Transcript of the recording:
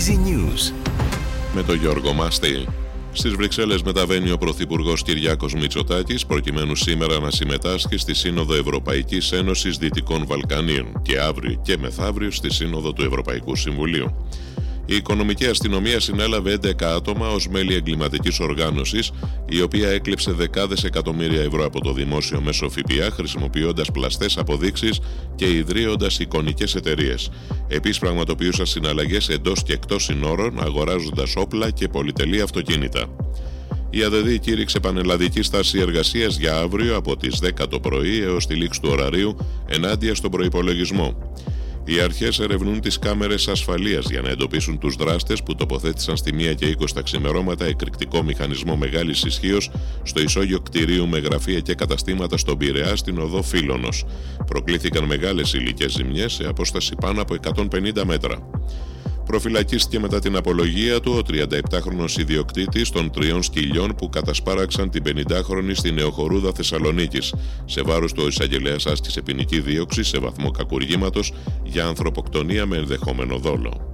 Easy News. Με τον Γιώργο Μάστη. Στις Βρυξέλλες μεταβαίνει ο Πρωθυπουργός Κυριάκος Μητσοτάκης προκειμένου σήμερα να συμμετάσχει στη Σύνοδο Ευρωπαϊκής Ένωσης Δυτικών Βαλκανίων και αύριο και μεθαύριο στη Σύνοδο του Ευρωπαϊκού Συμβουλίου. Η οικονομική αστυνομία συνέλαβε 11 άτομα ως μέλη εγκληματικής οργάνωσης, η οποία έκλεψε δεκάδες εκατομμύρια ευρώ από το δημόσιο μέσο ΦΠΑ, χρησιμοποιώντας πλαστές αποδείξεις και ιδρύοντας εικονικές εταιρείες. Επίσης πραγματοποιούσαν συναλλαγές εντός και εκτός συνόρων, αγοράζοντας όπλα και πολυτελή αυτοκίνητα. Η ΑΔΔ κήρυξε πανελλαδική στάση εργασίας για αύριο από τις 10 το πρωί έως τη λήξη του ωραρίου ενάντια στον προπολογισμό. Οι αρχές ερευνούν τις κάμερες ασφαλείας για να εντοπίσουν τους δράστες που τοποθέτησαν στη 1 και 20 τα ξημερώματα εκρηκτικό μηχανισμό μεγάλης ισχύως στο ισόγειο κτηρίου με γραφεία και καταστήματα στον Πειραιά στην οδό Φίλωνος. Προκλήθηκαν μεγάλες υλικέ ζημιές σε απόσταση πάνω από 150 μέτρα. Προφυλακίστηκε μετά την απολογία του ο 37χρονος ιδιοκτήτης των τριών σκυλιών που κατασπάραξαν την 50χρονη στη Νεοχορούδα Θεσσαλονίκης. Σε βάρος του ο εισαγγελέας άσκησε ποινική δίωξη σε βαθμό κακουργήματος για ανθρωποκτονία με ενδεχόμενο δόλο.